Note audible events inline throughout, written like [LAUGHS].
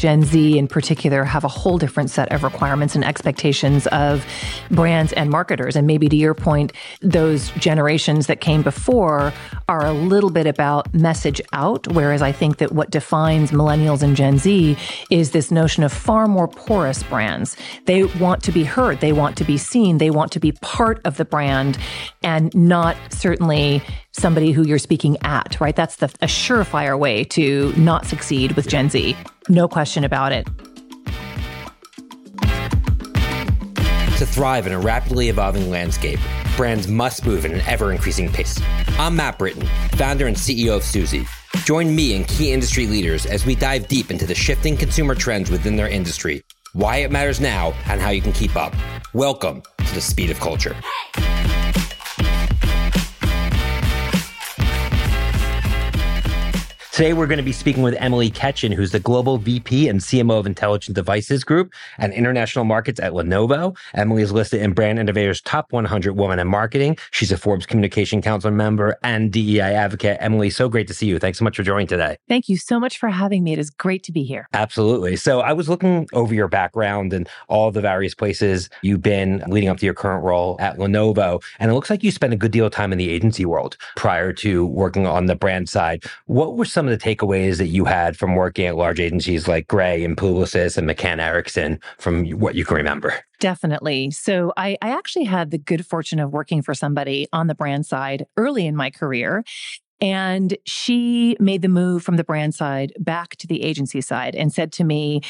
Gen Z in particular have a whole different set of requirements and expectations of brands and marketers. And maybe to your point, those generations that came before are a little bit about message out. Whereas I think that what defines millennials and Gen Z is this notion of far more porous brands. They want to be heard, they want to be seen, they want to be part of the brand and not certainly somebody who you're speaking at, right? That's the, a surefire way to not succeed with Gen Z. No question about it. To thrive in a rapidly evolving landscape, brands must move at an ever increasing pace. I'm Matt Britton, founder and CEO of Suzy. Join me and key industry leaders as we dive deep into the shifting consumer trends within their industry, why it matters now, and how you can keep up. Welcome to the speed of culture. Today, we're going to be speaking with Emily Ketchen, who's the Global VP and CMO of Intelligent Devices Group and International Markets at Lenovo. Emily is listed in Brand Innovator's Top 100 Women in Marketing. She's a Forbes Communication Council member and DEI advocate. Emily, so great to see you. Thanks so much for joining today. Thank you so much for having me. It is great to be here. Absolutely. So I was looking over your background and all the various places you've been leading up to your current role at Lenovo. And it looks like you spent a good deal of time in the agency world prior to working on the brand side. What were some of the takeaways that you had from working at large agencies like Grey and Publicis and McCann Erickson from what you can remember? Definitely. So I, I actually had the good fortune of working for somebody on the brand side early in my career. And she made the move from the brand side back to the agency side and said to me,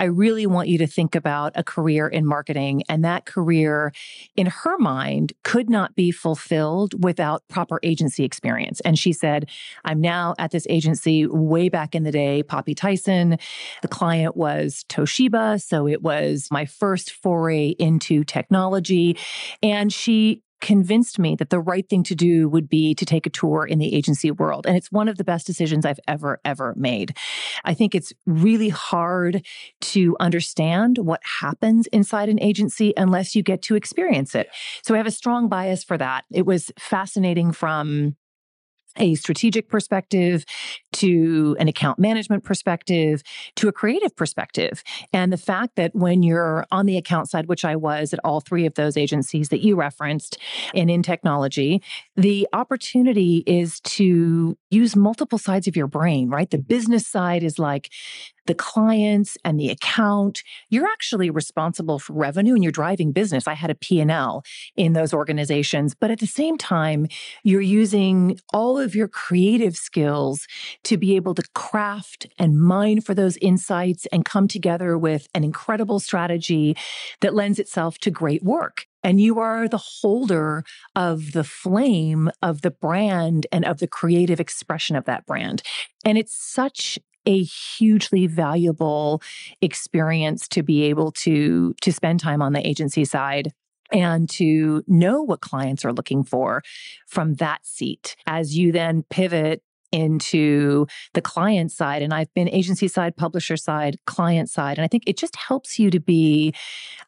I really want you to think about a career in marketing. And that career, in her mind, could not be fulfilled without proper agency experience. And she said, I'm now at this agency way back in the day, Poppe Tyson. The client was Toshiba. So it was my first foray into technology. And she convinced me that the right thing to do would be to take a tour in the agency world. And it's one of the best decisions I've ever, ever made. I think it's really hard to understand what happens inside an agency unless you get to experience it. So I have a strong bias for that. It was fascinating from a strategic perspective to an account management perspective to a creative perspective. And the fact that when you're on the account side, which I was at all three of those agencies that you referenced and in technology, the opportunity is to use multiple sides of your brain, right? The business side is like, the clients and the account. You're actually responsible for revenue and you're driving business. I had a p&l in those organizations but at the same time you're using all of your creative skills to be able to craft and mine for those insights and come together with an incredible strategy that lends itself to great work. And you are the holder of the flame of the brand and of the creative expression of that brand. And it's such a hugely valuable experience to be able to to spend time on the agency side and to know what clients are looking for from that seat. As you then pivot into the client side and I've been agency side, publisher side, client side and I think it just helps you to be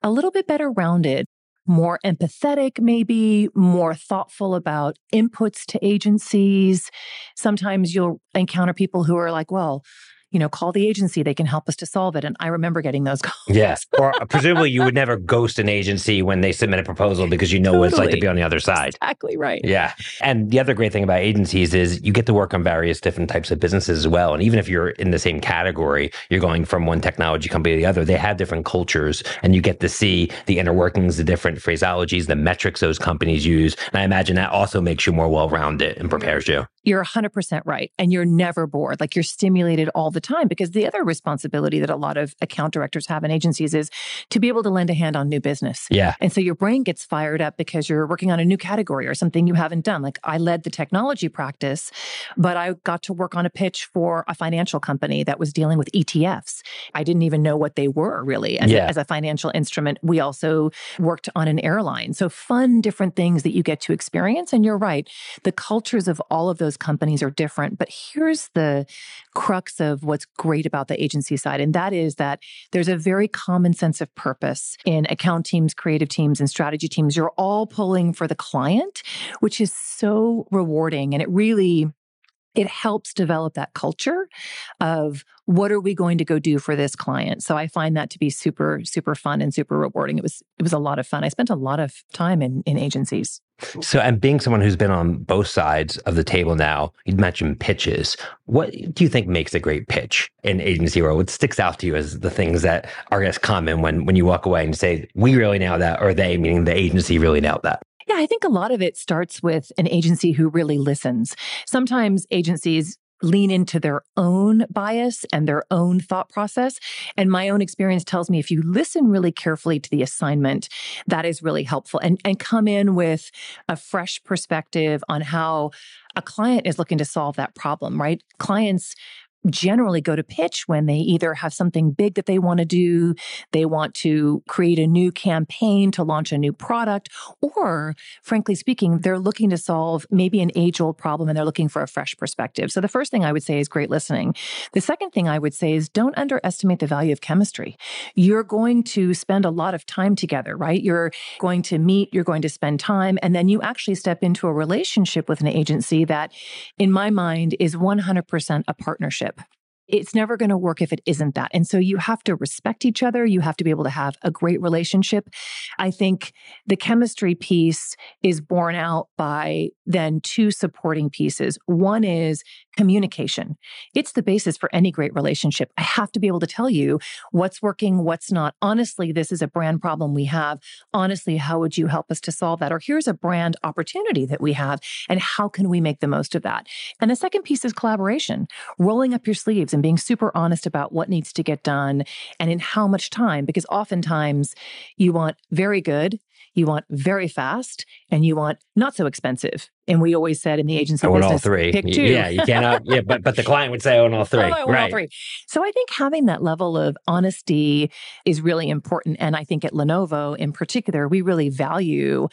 a little bit better rounded more empathetic, maybe more thoughtful about inputs to agencies. Sometimes you'll encounter people who are like, well, you know, call the agency. They can help us to solve it. And I remember getting those [LAUGHS] calls. Yes. Or uh, presumably you would never ghost an agency when they submit a proposal because you know totally. what it's like to be on the other side. Exactly right. Yeah. And the other great thing about agencies is you get to work on various different types of businesses as well. And even if you're in the same category, you're going from one technology company to the other, they have different cultures and you get to see the inner workings, the different phraseologies, the metrics those companies use. And I imagine that also makes you more well rounded and prepares you. You're 100% right. And you're never bored. Like you're stimulated all the time because the other responsibility that a lot of account directors have in agencies is to be able to lend a hand on new business. Yeah. And so your brain gets fired up because you're working on a new category or something you haven't done. Like I led the technology practice, but I got to work on a pitch for a financial company that was dealing with ETFs. I didn't even know what they were really as, yeah. a, as a financial instrument. We also worked on an airline. So fun, different things that you get to experience. And you're right. The cultures of all of those companies are different. But here's the crux of what's great about the agency side, and that is that there's a very common sense of purpose in account teams, creative teams, and strategy teams. You're all pulling for the client, which is so rewarding. And it really it helps develop that culture of what are we going to go do for this client? So i find that to be super super fun and super rewarding. It was it was a lot of fun. I spent a lot of time in in agencies. So and being someone who's been on both sides of the table now you mentioned pitches. What do you think makes a great pitch in agency or what sticks out to you as the things that are as common when when you walk away and say we really nailed that or they meaning the agency really nailed that I think a lot of it starts with an agency who really listens. Sometimes agencies lean into their own bias and their own thought process. And my own experience tells me if you listen really carefully to the assignment, that is really helpful and, and come in with a fresh perspective on how a client is looking to solve that problem, right? Clients generally go to pitch when they either have something big that they want to do, they want to create a new campaign to launch a new product, or frankly speaking, they're looking to solve maybe an age old problem and they're looking for a fresh perspective. So the first thing I would say is great listening. The second thing I would say is don't underestimate the value of chemistry. You're going to spend a lot of time together, right? You're going to meet, you're going to spend time, and then you actually step into a relationship with an agency that, in my mind, is 100% a partnership it's never going to work if it isn't that. And so you have to respect each other. You have to be able to have a great relationship. I think the chemistry piece is borne out by then two supporting pieces. One is communication. It's the basis for any great relationship. I have to be able to tell you what's working, what's not. Honestly, this is a brand problem we have. Honestly, how would you help us to solve that? Or here's a brand opportunity that we have, and how can we make the most of that? And the second piece is collaboration, rolling up your sleeves and being super honest about what needs to get done and in how much time, because oftentimes you want very good, you want very fast, and you want not so expensive. And we always said in the agency oh, I want all three. pick two. Yeah, you cannot. yeah, but but the client would say oh, I want all three. Oh, want right. all three. So I think having that level of honesty is really important. And I think at Lenovo in particular, we really value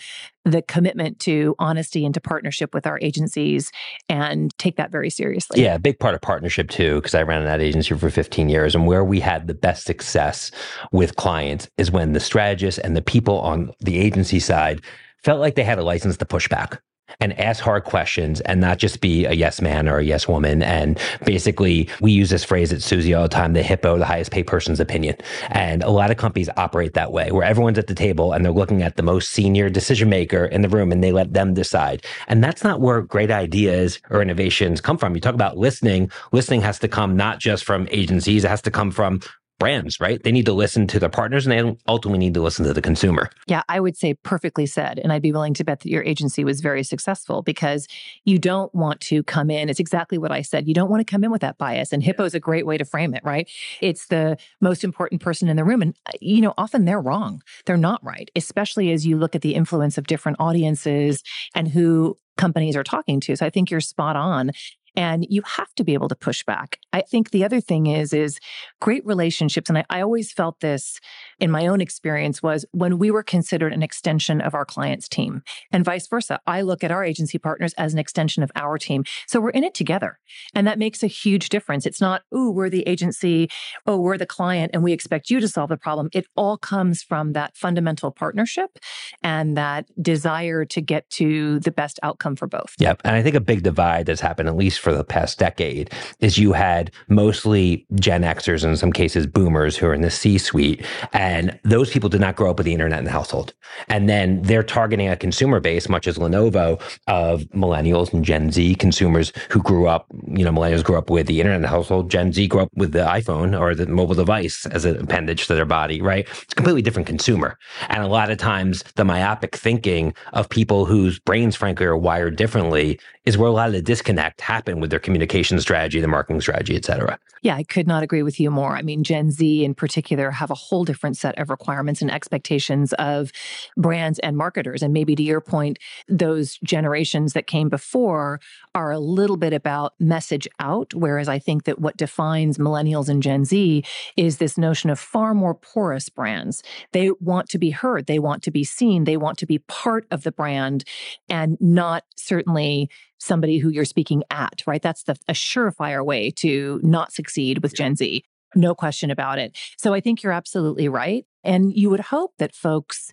the commitment to honesty and to partnership with our agencies and take that very seriously. Yeah, a big part of partnership too, because I ran that agency for 15 years. And where we had the best success with clients is when the strategists and the people on the agency side felt like they had a license to push back and ask hard questions and not just be a yes man or a yes woman. And basically, we use this phrase at Suzy all the time the hippo, the highest paid person's opinion. And a lot of companies operate that way, where everyone's at the table and they're looking at the most senior decision maker in the room and they let them decide. And that's not where great ideas or innovations come from. You talk about listening. Listening has to come not just from agencies, it has to come from brands, right? They need to listen to their partners and they ultimately need to listen to the consumer. Yeah, I would say perfectly said. And I'd be willing to bet that your agency was very successful because you don't want to come in. It's exactly what I said. You don't want to come in with that bias. And Hippo is a great way to frame it, right? It's the most important person in the room. And, uh, you know, often they're wrong. They're not right, especially as you look at the influence of different audiences and who companies are talking to. So I think you're spot on and you have to be able to push back. I think the other thing is, is great relationships. And I, I always felt this in my own experience was when we were considered an extension of our client's team and vice versa. I look at our agency partners as an extension of our team. So we're in it together. And that makes a huge difference. It's not, oh, we're the agency, oh, we're the client, and we expect you to solve the problem. It all comes from that fundamental partnership and that desire to get to the best outcome for both. Yep. And I think a big divide that's happened, at least for the past decade is you had mostly Gen Xers and in some cases boomers who are in the C suite. And those people did not grow up with the internet in the household. And then they're targeting a consumer base, much as Lenovo, of millennials and Gen Z consumers who grew up, you know, millennials grew up with the internet in the household. Gen Z grew up with the iPhone or the mobile device as an appendage to their body, right? It's a completely different consumer. And a lot of times the myopic thinking of people whose brains, frankly, are wired differently is where a lot of the disconnect happen with their communication strategy, the marketing strategy, et cetera. Yeah, I could not agree with you more. I mean, Gen Z in particular have a whole different set of requirements and expectations of brands and marketers. And maybe to your point, those generations that came before are a little bit about message out. Whereas I think that what defines millennials and Gen Z is this notion of far more porous brands. They want to be heard, they want to be seen, they want to be part of the brand and not certainly somebody who you're speaking at, right? That's the a surefire way to not succeed with Gen Z. No question about it. So I think you're absolutely right. And you would hope that folks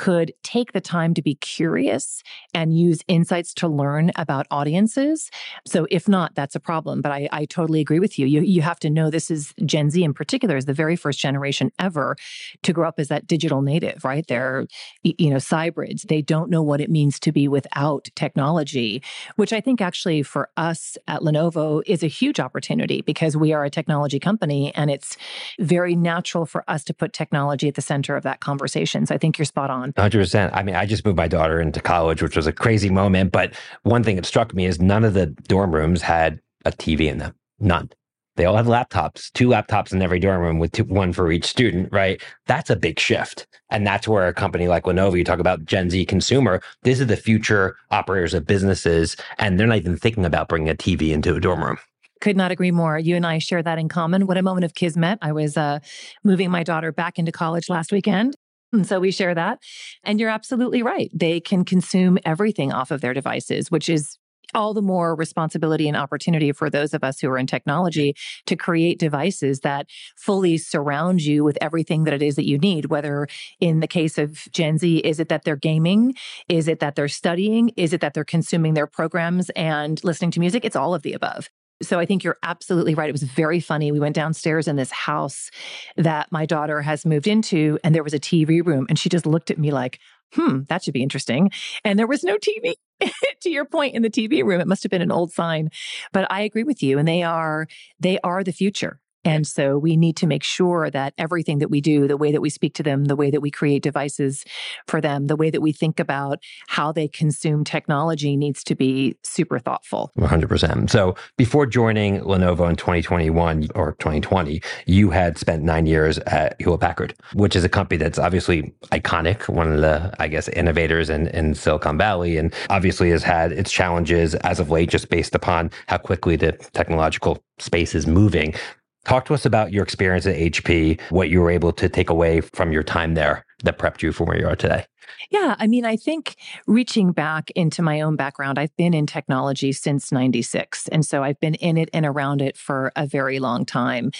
could take the time to be curious and use insights to learn about audiences. So if not, that's a problem. But I, I totally agree with you. You you have to know this is Gen Z in particular is the very first generation ever to grow up as that digital native, right? They're you know cybrids. They don't know what it means to be without technology, which I think actually for us at Lenovo is a huge opportunity because we are a technology company and it's very natural for us to put technology at the center of that conversation. So I think you're spot on. 100%. I mean, I just moved my daughter into college, which was a crazy moment. But one thing that struck me is none of the dorm rooms had a TV in them. None. They all had laptops, two laptops in every dorm room with two, one for each student, right? That's a big shift. And that's where a company like Lenovo, you talk about Gen Z consumer, this is the future operators of businesses. And they're not even thinking about bringing a TV into a dorm room. Could not agree more. You and I share that in common. What a moment of kismet. I was uh, moving my daughter back into college last weekend and so we share that. And you're absolutely right. They can consume everything off of their devices, which is all the more responsibility and opportunity for those of us who are in technology to create devices that fully surround you with everything that it is that you need. Whether in the case of Gen Z, is it that they're gaming? Is it that they're studying? Is it that they're consuming their programs and listening to music? It's all of the above. So I think you're absolutely right. It was very funny. We went downstairs in this house that my daughter has moved into, and there was a TV room, and she just looked at me like, hmm, that should be interesting. And there was no TV. [LAUGHS] to your point in the TV room, it must have been an old sign. But I agree with you. And they are, they are the future. And so we need to make sure that everything that we do, the way that we speak to them, the way that we create devices for them, the way that we think about how they consume technology needs to be super thoughtful. 100%. So before joining Lenovo in 2021 or 2020, you had spent nine years at Hewlett Packard, which is a company that's obviously iconic, one of the, I guess, innovators in, in Silicon Valley, and obviously has had its challenges as of late, just based upon how quickly the technological space is moving. Talk to us about your experience at HP, what you were able to take away from your time there that prepped you for where you are today. Yeah, I mean, I think reaching back into my own background, I've been in technology since 96. And so I've been in it and around it for a very long time.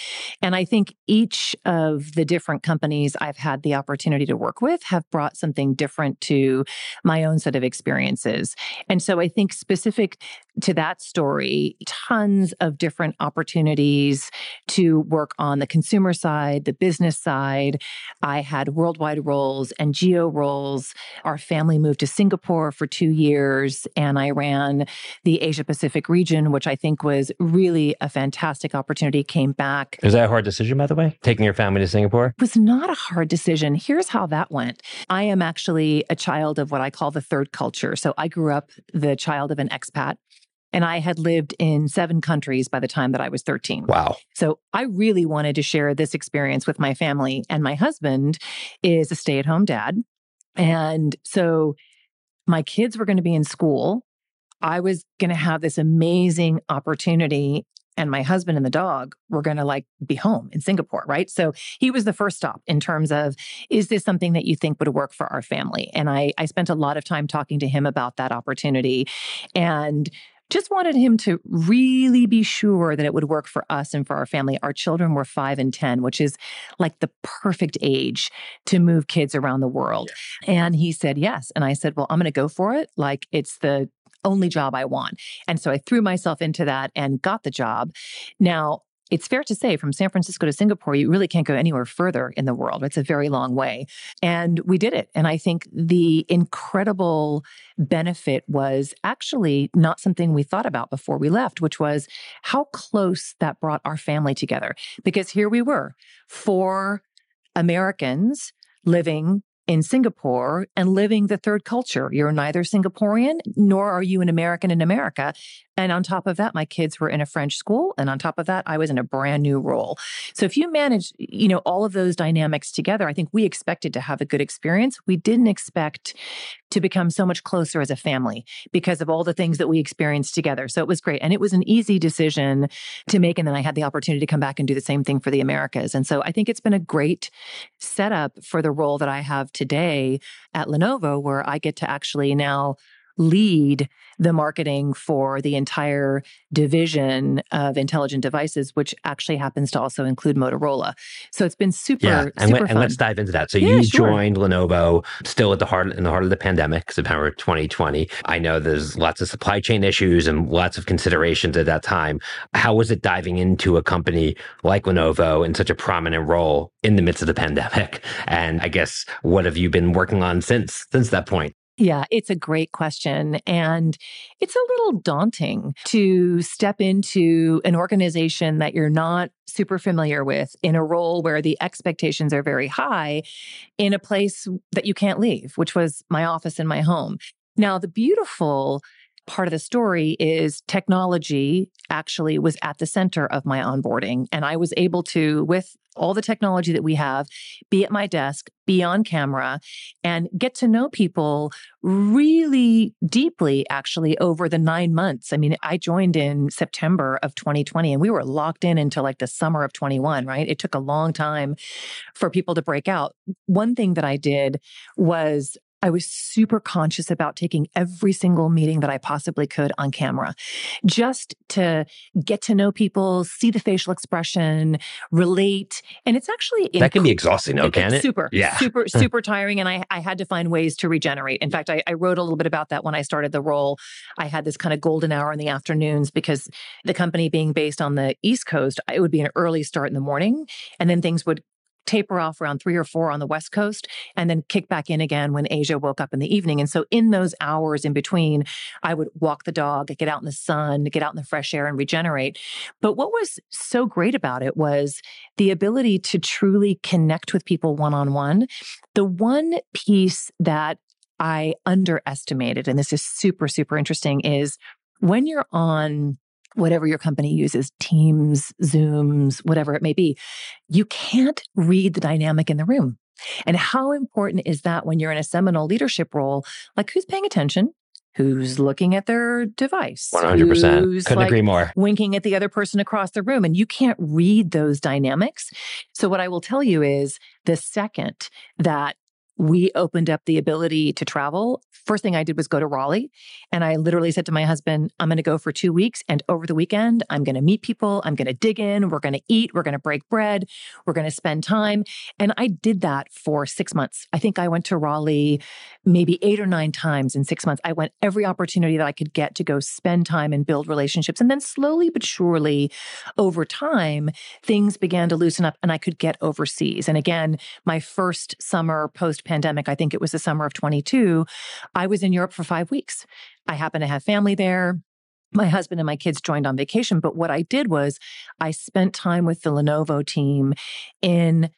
And I think each of the different companies I've had the opportunity to work with have brought something different to my own set of experiences. And so I think specific to that story, tons of different opportunities to work on the consumer side, the business side. I had worldwide roles and geo roles. Our family moved to Singapore for two years, and I ran the Asia Pacific region, which I think was really a fantastic opportunity. Came back. Was that a hard decision, by the way, taking your family to Singapore? It was not a hard decision. Here's how that went. I am actually a child of what I call the third culture. So I grew up the child of an expat. And I had lived in seven countries by the time that I was 13. Wow. So I really wanted to share this experience with my family. And my husband is a stay at home dad. And so my kids were going to be in school. I was going to have this amazing opportunity and my husband and the dog were going to like be home in Singapore, right? So he was the first stop in terms of is this something that you think would work for our family? And I I spent a lot of time talking to him about that opportunity and just wanted him to really be sure that it would work for us and for our family. Our children were five and 10, which is like the perfect age to move kids around the world. Yeah. And he said, yes. And I said, well, I'm going to go for it. Like it's the only job I want. And so I threw myself into that and got the job. Now, it's fair to say from San Francisco to Singapore, you really can't go anywhere further in the world. It's a very long way. And we did it. And I think the incredible benefit was actually not something we thought about before we left, which was how close that brought our family together. Because here we were, four Americans living in Singapore and living the third culture. You're neither Singaporean nor are you an American in America. And on top of that, my kids were in a French school. And on top of that, I was in a brand new role. So if you manage, you know, all of those dynamics together, I think we expected to have a good experience. We didn't expect to become so much closer as a family because of all the things that we experienced together. So it was great. And it was an easy decision to make. And then I had the opportunity to come back and do the same thing for the Americas. And so I think it's been a great setup for the role that I have today at Lenovo, where I get to actually now lead the marketing for the entire division of intelligent devices, which actually happens to also include Motorola. So it's been super, yeah. And, super let, and let's dive into that. So yeah, you sure. joined Lenovo still at the heart in the heart of the pandemic, September 2020. I know there's lots of supply chain issues and lots of considerations at that time. How was it diving into a company like Lenovo in such a prominent role in the midst of the [LAUGHS] pandemic? And I guess what have you been working on since since that point? Yeah, it's a great question. And it's a little daunting to step into an organization that you're not super familiar with in a role where the expectations are very high in a place that you can't leave, which was my office in my home. Now, the beautiful part of the story is technology actually was at the center of my onboarding. And I was able to, with all the technology that we have, be at my desk, be on camera, and get to know people really deeply, actually, over the nine months. I mean, I joined in September of 2020 and we were locked in until like the summer of 21, right? It took a long time for people to break out. One thing that I did was I was super conscious about taking every single meeting that I possibly could on camera, just to get to know people, see the facial expression, relate. And it's actually that can be exhausting, though, can it? Super, yeah, [LAUGHS] super, super tiring. And I, I had to find ways to regenerate. In fact, I, I wrote a little bit about that when I started the role. I had this kind of golden hour in the afternoons because the company being based on the East Coast, it would be an early start in the morning, and then things would taper off around three or four on the West Coast and then kick back in again when Asia woke up in the evening. And so in those hours in between, I would walk the dog, get out in the sun, get out in the fresh air and regenerate. But what was so great about it was the ability to truly connect with people one on one. The one piece that I underestimated, and this is super, super interesting, is when you're on whatever your company uses, Teams, Zooms, whatever it may be, you can't read the dynamic in the room. And how important is that when you're in a seminal leadership role? Like who's paying attention? Who's looking at their device? 100%. Who's Couldn't like agree more. Winking at the other person across the room. And you can't read those dynamics. So, what I will tell you is the second that we opened up the ability to travel. First thing I did was go to Raleigh. And I literally said to my husband, I'm going to go for two weeks. And over the weekend, I'm going to meet people. I'm going to dig in. We're going to eat. We're going to break bread. We're going to spend time. And I did that for six months. I think I went to Raleigh maybe eight or nine times in six months. I went every opportunity that I could get to go spend time and build relationships. And then slowly but surely over time, things began to loosen up and I could get overseas. And again, my first summer post pandemic, I think it was the summer of 22, I was in Europe for five weeks. I happened to have family there. My husband and my kids joined on vacation. But what I did was I spent time with the Lenovo team in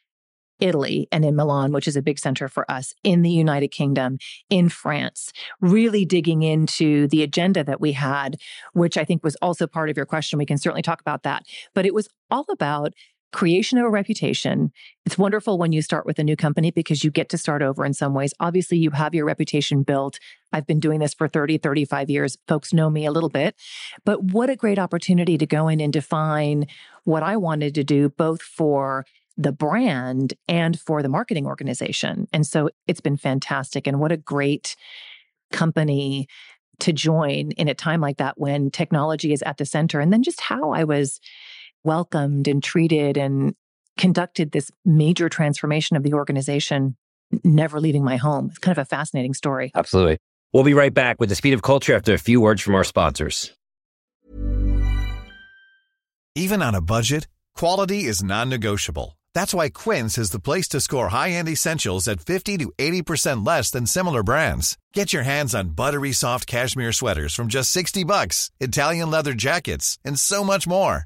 Italy and in Milan, which is a big center for us, in the United Kingdom, in France, really digging into the agenda that we had, which I think was also part of your question. We can certainly talk about that. But it was all about creation of a reputation. It's wonderful when you start with a new company because you get to start over in some ways. Obviously, you have your reputation built. I've been doing this for 30, 35 years. Folks know me a little bit. But what a great opportunity to go in and define what I wanted to do, both for the brand and for the marketing organization. And so it's been fantastic. And what a great company to join in a time like that when technology is at the center. And then just how I was welcomed and treated and conducted this major transformation of the organization, never leaving my home. It's kind of a fascinating story. Absolutely. We'll be right back with the speed of culture after a few words from our sponsors. Even on a budget, quality is non-negotiable. That's why Quince is the place to score high-end essentials at 50 to 80% less than similar brands. Get your hands on buttery soft cashmere sweaters from just 60 bucks, Italian leather jackets, and so much more.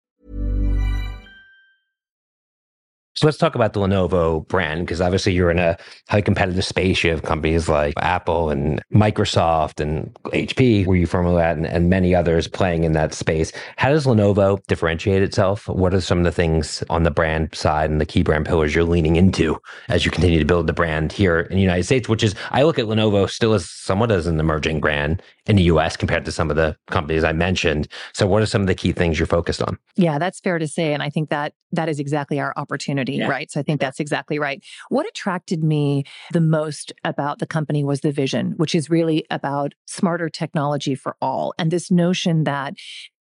So let's talk about the Lenovo brand, because obviously you're in a highly competitive space. You have companies like Apple and Microsoft and HP, where you formerly at, and, and many others playing in that space. How does Lenovo differentiate itself? What are some of the things on the brand side and the key brand pillars you're leaning into as you continue to build the brand here in the United States, which is, I look at Lenovo still as somewhat as an emerging brand in the US compared to some of the companies I mentioned. So what are some of the key things you're focused on? Yeah, that's fair to say. And I think that that is exactly our opportunity, yeah. right? So I think that's exactly right. What attracted me the most about the company was the vision, which is really about smarter technology for all. And this notion that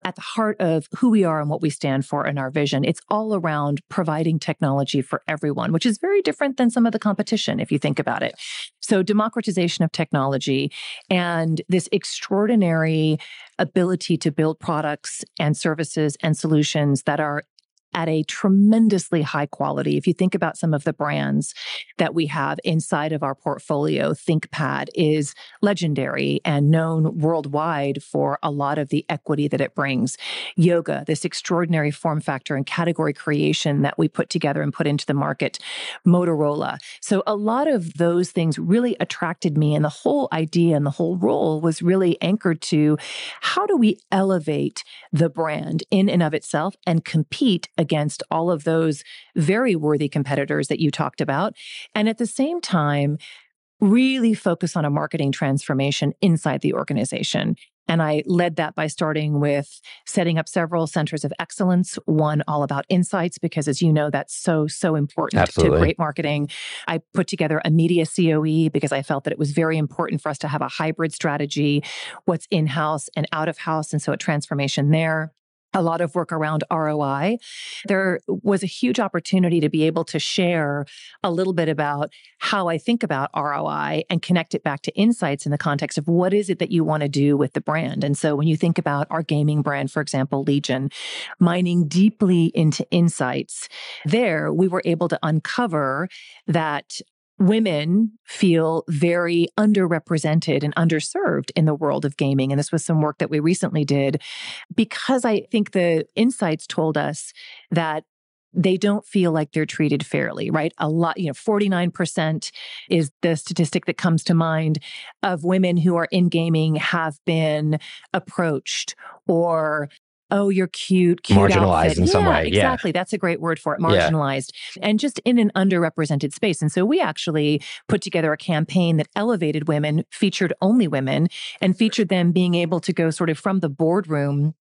at the heart of who we are and what we stand for in our vision. It's all around providing technology for everyone, which is very different than some of the competition, if you think about it. So, democratization of technology and this extraordinary ability to build products and services and solutions that are at a tremendously high quality. If you think about some of the brands that we have inside of our portfolio, ThinkPad is legendary and known worldwide for a lot of the equity that it brings. Yoga, this extraordinary form factor and category creation that we put together and put into the market. Motorola. So a lot of those things really attracted me. And the whole idea and the whole role was really anchored to how do we elevate the brand in and of itself and compete against all of those very worthy competitors that you talked about. And at the same time, really focus on a marketing transformation inside the organization. And I led that by starting with setting up several centers of excellence, one all about insights, because as you know, that's so, so important Absolutely. to great marketing. I put together a media COE because I felt that it was very important for us to have a hybrid strategy, what's in house and out of house. And so a transformation there a lot of work around ROI. There was a huge opportunity to be able to share a little bit about how I think about ROI and connect it back to insights in the context of what is it that you want to do with the brand. And so when you think about our gaming brand, for example, Legion, mining deeply into insights, there we were able to uncover that women feel very underrepresented and underserved in the world of gaming. And this was some work that we recently did because I think the insights told us that they don't feel like they're treated fairly, right? A lot, you know, 49% is the statistic that comes to mind of women who are in gaming have been approached or oh, you're cute, cute marginalized outfit. in yeah, some way. Exactly. Yeah. That's a great word for it. Marginalized yeah. and just in an underrepresented space. And so we actually put together a campaign that elevated women, featured only women, and featured them being able to go sort of from the boardroom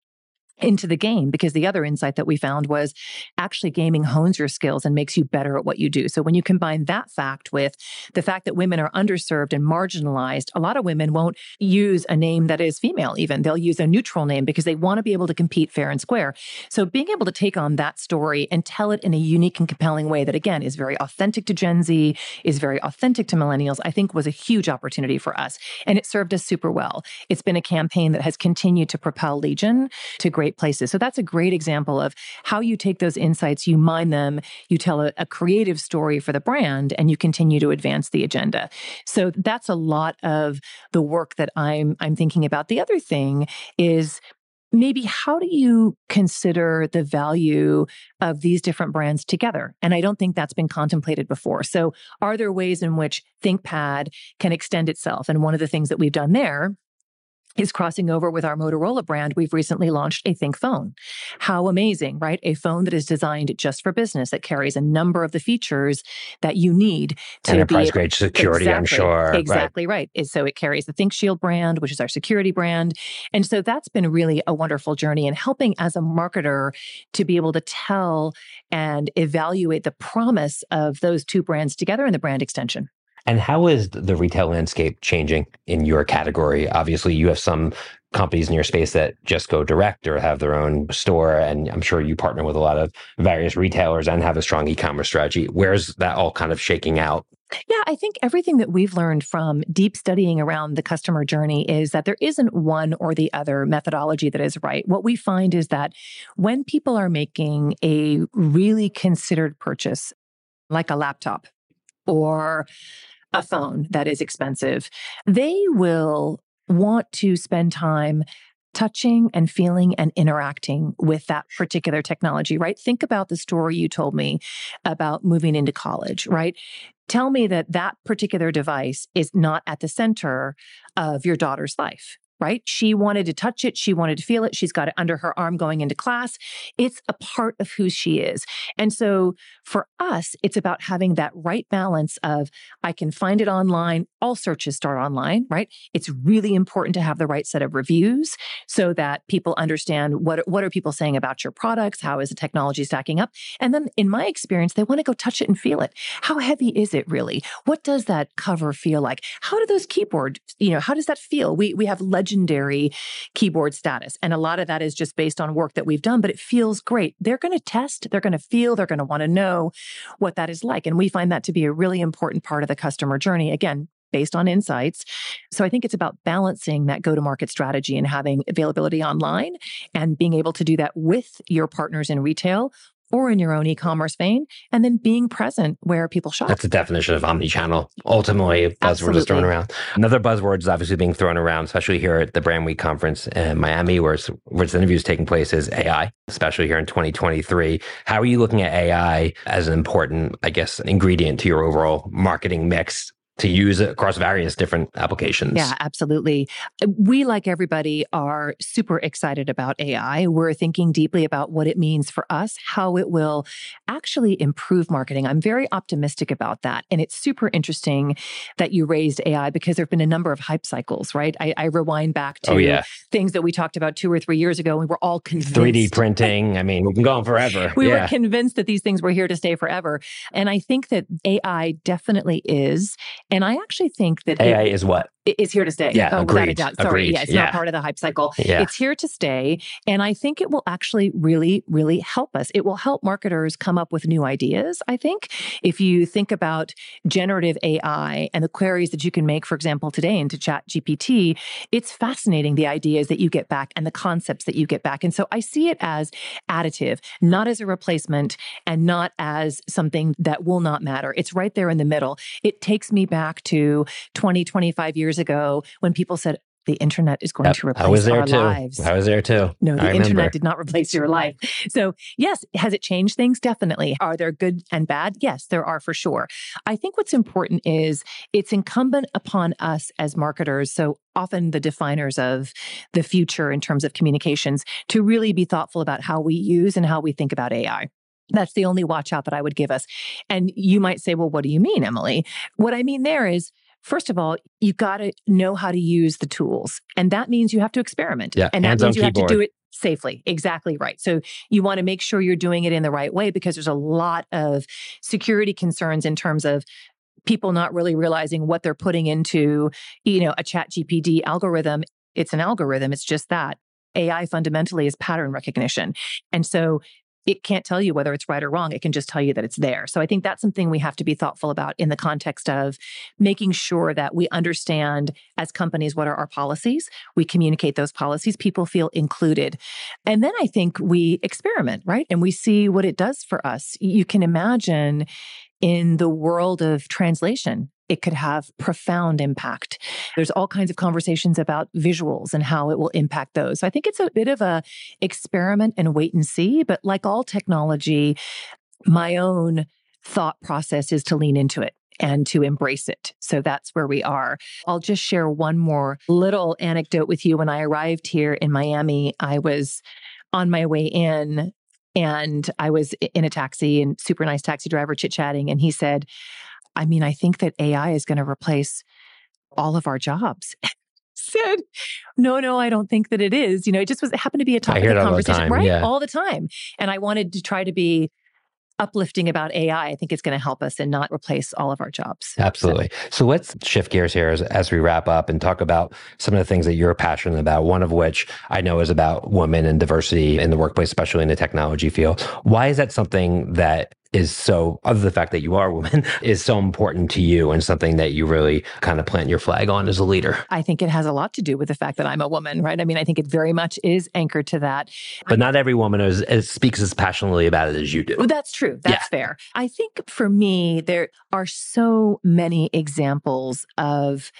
into the game because the other insight that we found was actually gaming hones your skills and makes you better at what you do. So when you combine that fact with the fact that women are underserved and marginalized, a lot of women won't use a name that is female even. They'll use a neutral name because they want to be able to compete fair and square. So being able to take on that story and tell it in a unique and compelling way that again is very authentic to Gen Z, is very authentic to millennials, I think was a huge opportunity for us. And it served us super well. It's been a campaign that has continued to propel Legion to great places. So that's a great example of how you take those insights, you mine them, you tell a, a creative story for the brand, and you continue to advance the agenda. So that's a lot of the work that I'm I'm thinking about. The other thing is maybe how do you consider the value of these different brands together? And I don't think that's been contemplated before. So, are there ways in which ThinkPad can extend itself? And one of the things that we've done there is crossing over with our Motorola brand. We've recently launched a ThinkPhone. How amazing, right? A phone that is designed just for business that carries a number of the features that you need to enterprise grade security. Exactly, I'm sure. Exactly right. right. So it carries the ThinkShield brand, which is our security brand, and so that's been really a wonderful journey and helping as a marketer to be able to tell and evaluate the promise of those two brands together in the brand extension. And how is the retail landscape changing in your category? Obviously, you have some companies in your space that just go direct or have their own store. And I'm sure you partner with a lot of various retailers and have a strong e commerce strategy. Where's that all kind of shaking out? Yeah, I think everything that we've learned from deep studying around the customer journey is that there isn't one or the other methodology that is right. What we find is that when people are making a really considered purchase, like a laptop or a phone that is expensive, they will want to spend time touching and feeling and interacting with that particular technology, right? Think about the story you told me about moving into college, right? Tell me that that particular device is not at the center of your daughter's life right? She wanted to touch it. She wanted to feel it. She's got it under her arm going into class. It's a part of who she is. And so for us, it's about having that right balance of I can find it online. All searches start online, right? It's really important to have the right set of reviews so that people understand what, what are people saying about your products? How is the technology stacking up? And then in my experience, they want to go touch it and feel it. How heavy is it really? What does that cover feel like? How do those keyboard, you know, how does that feel? We, we have legendary keyboard status. And a lot of that is just based on work that we've done, but it feels great. They're going to test, they're going to feel, they're going to want to know what that is like. And we find that to be a really important part of the customer journey. Again, based on insights. So I think it's about balancing that go to market strategy and having availability online and being able to do that with your partners in retail or in your own e-commerce vein, and then being present where people shop. That's the definition of omni-channel. Ultimately, buzzword is thrown around. Another buzzword is obviously being thrown around, especially here at the Brand Week conference in Miami, where, where this interview is taking place, is AI, especially here in 2023. How are you looking at AI as an important, I guess, ingredient to your overall marketing mix to use it across various different applications. Yeah, absolutely. We, like everybody, are super excited about AI. We're thinking deeply about what it means for us, how it will actually improve marketing. I'm very optimistic about that. And it's super interesting that you raised AI because there have been a number of hype cycles, right? I, I rewind back oh, to oh, yeah. things that we talked about two or three years ago. And we were all convinced. 3D printing. I mean, we've been going forever. [LAUGHS] We yeah. were convinced that these things were here to stay forever. And I think that AI definitely is. And I actually think that AI it, is what? Is here to stay. Yeah, oh, agreed. without a doubt. Sorry. Agreed. Yeah, it's yeah. not part of the hype cycle. Yeah. It's here to stay. And I think it will actually really, really help us. It will help marketers come up with new ideas, I think. If you think about generative AI and the queries that you can make, for example, today into Chat GPT, it's fascinating the ideas that you get back and the concepts that you get back. And so I see it as additive, not as a replacement and not as something that will not matter. It's right there in the middle. It takes me back to 20, 25 years ago when people said, the internet is going Yep. to replace I was there our too. lives. I was there too. No, the I remember. internet did not replace your life. So, yes, has it changed things? Definitely. Are there good and bad? Yes, there are for sure. I think what's important is it's incumbent upon us as marketers. So, often the definers of the future in terms of communications to really be thoughtful about how we use and how we think about AI. That's the only watch out that I would give us. And you might say, well, what do you mean, Emily? What I mean there is, First of all, you've got to know how to use the tools. And that means you have to experiment. Yeah, and that means you have to do it safely. Exactly right. So you want to make sure you're doing it in the right way because there's a lot of security concerns in terms of people not really realizing what they're putting into, you know, a ChatGPT algorithm. It's an algorithm. It's just that. AI fundamentally is pattern recognition. And so it can't tell you whether it's right or wrong. It can just tell you that it's there. So I think that's something we have to be thoughtful about in the context of making sure that we understand as companies what are our policies. We communicate those policies. People feel included. And then I think we experiment, right? And we see what it does for us. You can imagine in the world of translation it could have profound impact. There's all kinds of conversations about visuals and how it will impact those. So I think it's a bit of a experiment and wait and see, but like all technology, my own thought process is to lean into it and to embrace it. So that's where we are. I'll just share one more little anecdote with you. When I arrived here in Miami, I was on my way in and I was in a taxi and super nice taxi driver chit chatting. And he said, I mean, I think that AI is going to replace all of our jobs. [LAUGHS] said, no, no, I don't think that it is. You know, it just was, it happened to be a topic of conversation, right? Yeah. All the time. And I wanted to try to be uplifting about AI, I think it's going to help us and not replace all of our jobs. Absolutely. So. so let's shift gears here as, as, we wrap up and talk about some of the things that you're passionate about. One of which I know is about women and diversity in the workplace, especially in the technology field. Why is that something that is so, other than the fact that you are a woman, [LAUGHS] is so important to you and something that you really kind of plant your flag on as a leader? I think it has a lot to do with the fact that I'm a woman, right? I mean, I think it very much is anchored to that. But not every woman is, is speaks as passionately about it as you do. That's true. That's yeah. fair. I think for me, there are so many examples of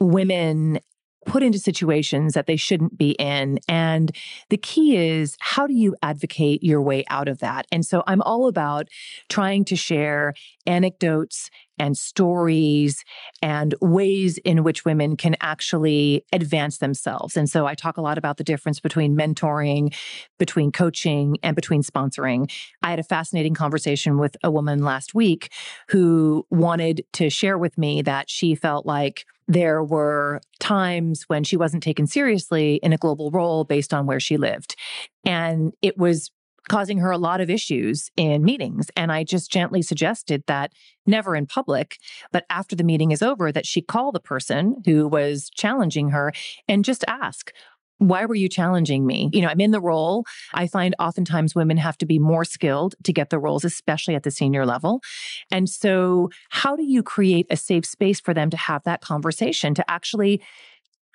women put into situations that they shouldn't be in. And the key is how do you advocate your way out of that? And so I'm all about trying to share anecdotes and stories and ways in which women can actually advance themselves. And so I talk a lot about the difference between mentoring, between coaching, and between sponsoring. I had a fascinating conversation with a woman last week who wanted to share with me that she felt like there were times when she wasn't taken seriously in a global role based on where she lived. And it was causing her a lot of issues in meetings. And I just gently suggested that never in public, but after the meeting is over, that she call the person who was challenging her and just ask, why were you challenging me? You know, I'm in the role. I find oftentimes women have to be more skilled to get the roles, especially at the senior level. And so, how do you create a safe space for them to have that conversation, to actually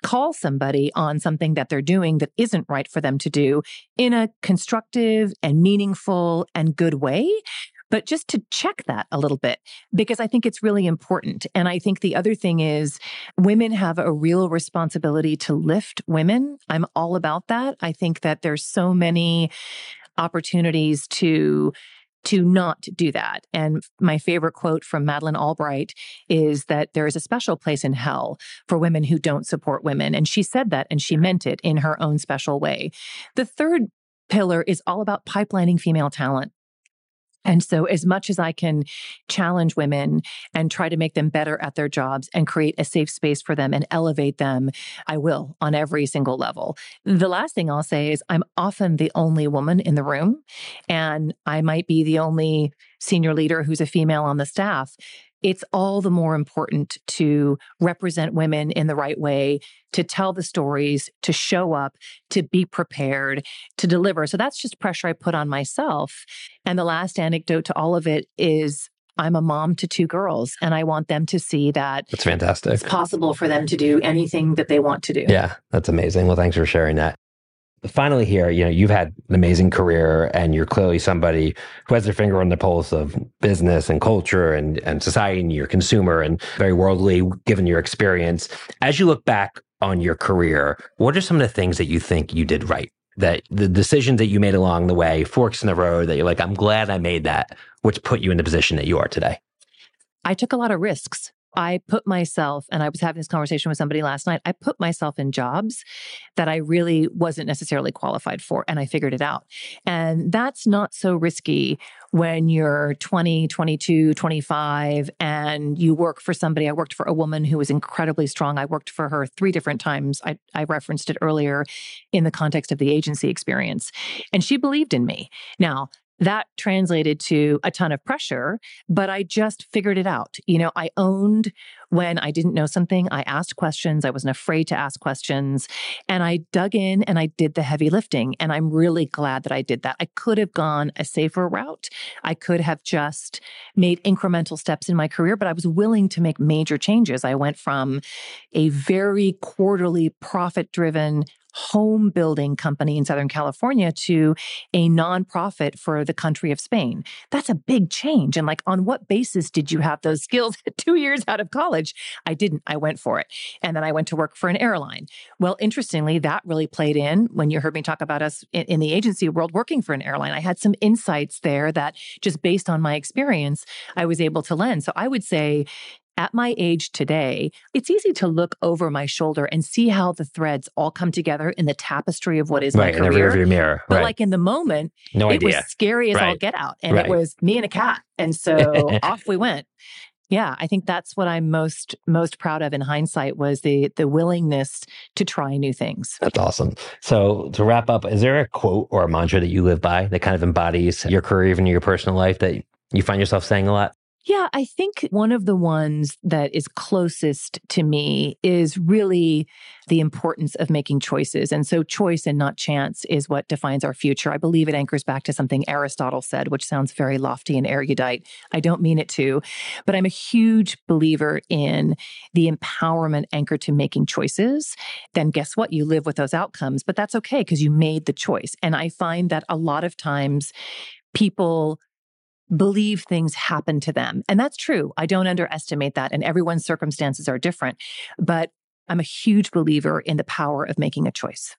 call somebody on something that they're doing that isn't right for them to do in a constructive and meaningful and good way but just to check that a little bit, because I think it's really important. And I think the other thing is women have a real responsibility to lift women. I'm all about that. I think that there's so many opportunities to to not do that. And my favorite quote from Madeleine Albright is that there is a special place in hell for women who don't support women. And she said that and she meant it in her own special way. The third pillar is all about pipelining female talent. And so, as much as I can challenge women and try to make them better at their jobs and create a safe space for them and elevate them, I will on every single level. The last thing I'll say is I'm often the only woman in the room, and I might be the only senior leader who's a female on the staff it's all the more important to represent women in the right way, to tell the stories, to show up, to be prepared, to deliver. So that's just pressure I put on myself. And the last anecdote to all of it is I'm a mom to two girls and I want them to see that that's fantastic. It's possible for them to do anything that they want to do. Yeah, that's amazing. Well, thanks for sharing that finally here, you know, you've had an amazing career and you're clearly somebody who has their finger on the pulse of business and culture and, and society and your consumer and very worldly given your experience. As you look back on your career, what are some of the things that you think you did right? That the decisions that you made along the way, forks in the road that you're like, I'm glad I made that, which put you in the position that you are today? I took a lot of risks. I put myself, and I was having this conversation with somebody last night. I put myself in jobs that I really wasn't necessarily qualified for, and I figured it out. And that's not so risky when you're 20, 22, 25, and you work for somebody. I worked for a woman who was incredibly strong. I worked for her three different times. I, I referenced it earlier in the context of the agency experience, and she believed in me. Now, that translated to a ton of pressure, but I just figured it out. You know, I owned when I didn't know something, I asked questions. I wasn't afraid to ask questions. And I dug in and I did the heavy lifting. And I'm really glad that I did that. I could have gone a safer route. I could have just made incremental steps in my career, but I was willing to make major changes. I went from a very quarterly profit driven home building company in Southern California to a nonprofit for the country of Spain. That's a big change. And like, on what basis did you have those [LAUGHS] skills two years out of college? I didn't. I went for it. And then I went to work for an airline. Well, interestingly, that really played in when you heard me talk about us in, in the agency world working for an airline. I had some insights there that just based on my experience, I was able to lend. So I would say at my age today, it's easy to look over my shoulder and see how the threads all come together in the tapestry of what is right, my career. in the rearview mirror. But right. like in the moment, no it idea. was scary as all Right. get out. And Right. it was me and a cat. And so [LAUGHS] off we went. Yeah, I think that's what I'm most most proud of in hindsight was the the willingness to try new things. That's awesome. So to wrap up, is there a quote or a mantra that you live by that kind of embodies your career, even your personal life that you find yourself saying a lot? Yeah, I think one of the ones that is closest to me is really the importance of making choices. And so, choice and not chance is what defines our future. I believe it anchors back to something Aristotle said, which sounds very lofty and erudite. I don't mean it to, but I'm a huge believer in the empowerment anchored to making choices. Then, guess what? You live with those outcomes, but that's okay because you made the choice. And I find that a lot of times people believe things happen to them. And that's true. I don't underestimate that. And everyone's circumstances are different. But I'm a huge believer in the power of making a choice.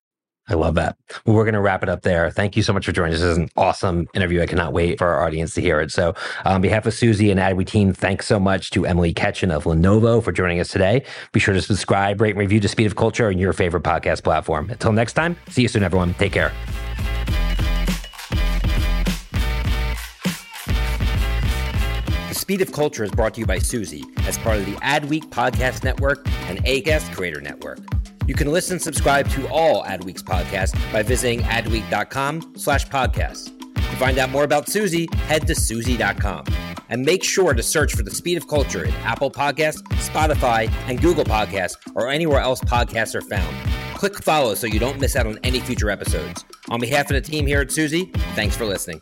I love that. Well, we're going to wrap it up there. Thank you so much for joining us. This is an awesome interview. I cannot wait for our audience to hear it. So, on behalf of Suzy and Adweek team, thanks so much to Emily Ketchen of Lenovo for joining us today. Be sure to subscribe, rate, and review the Speed of Culture on your favorite podcast platform. Until next time, see you soon, everyone. Take care. Speed of Culture is brought to you by Suzy as part of the Adweek Podcast Network and Acast Creator Network. You can listen and subscribe to all Adweek's podcasts by visiting adweek.com slash podcasts. To find out more about Suzy, head to suzy.com. And make sure to search for The Speed of Culture in Apple Podcasts, Spotify, and Google Podcasts, or anywhere else podcasts are found. Click follow so you don't miss out on any future episodes. On behalf of the team here at Suzy, thanks for listening.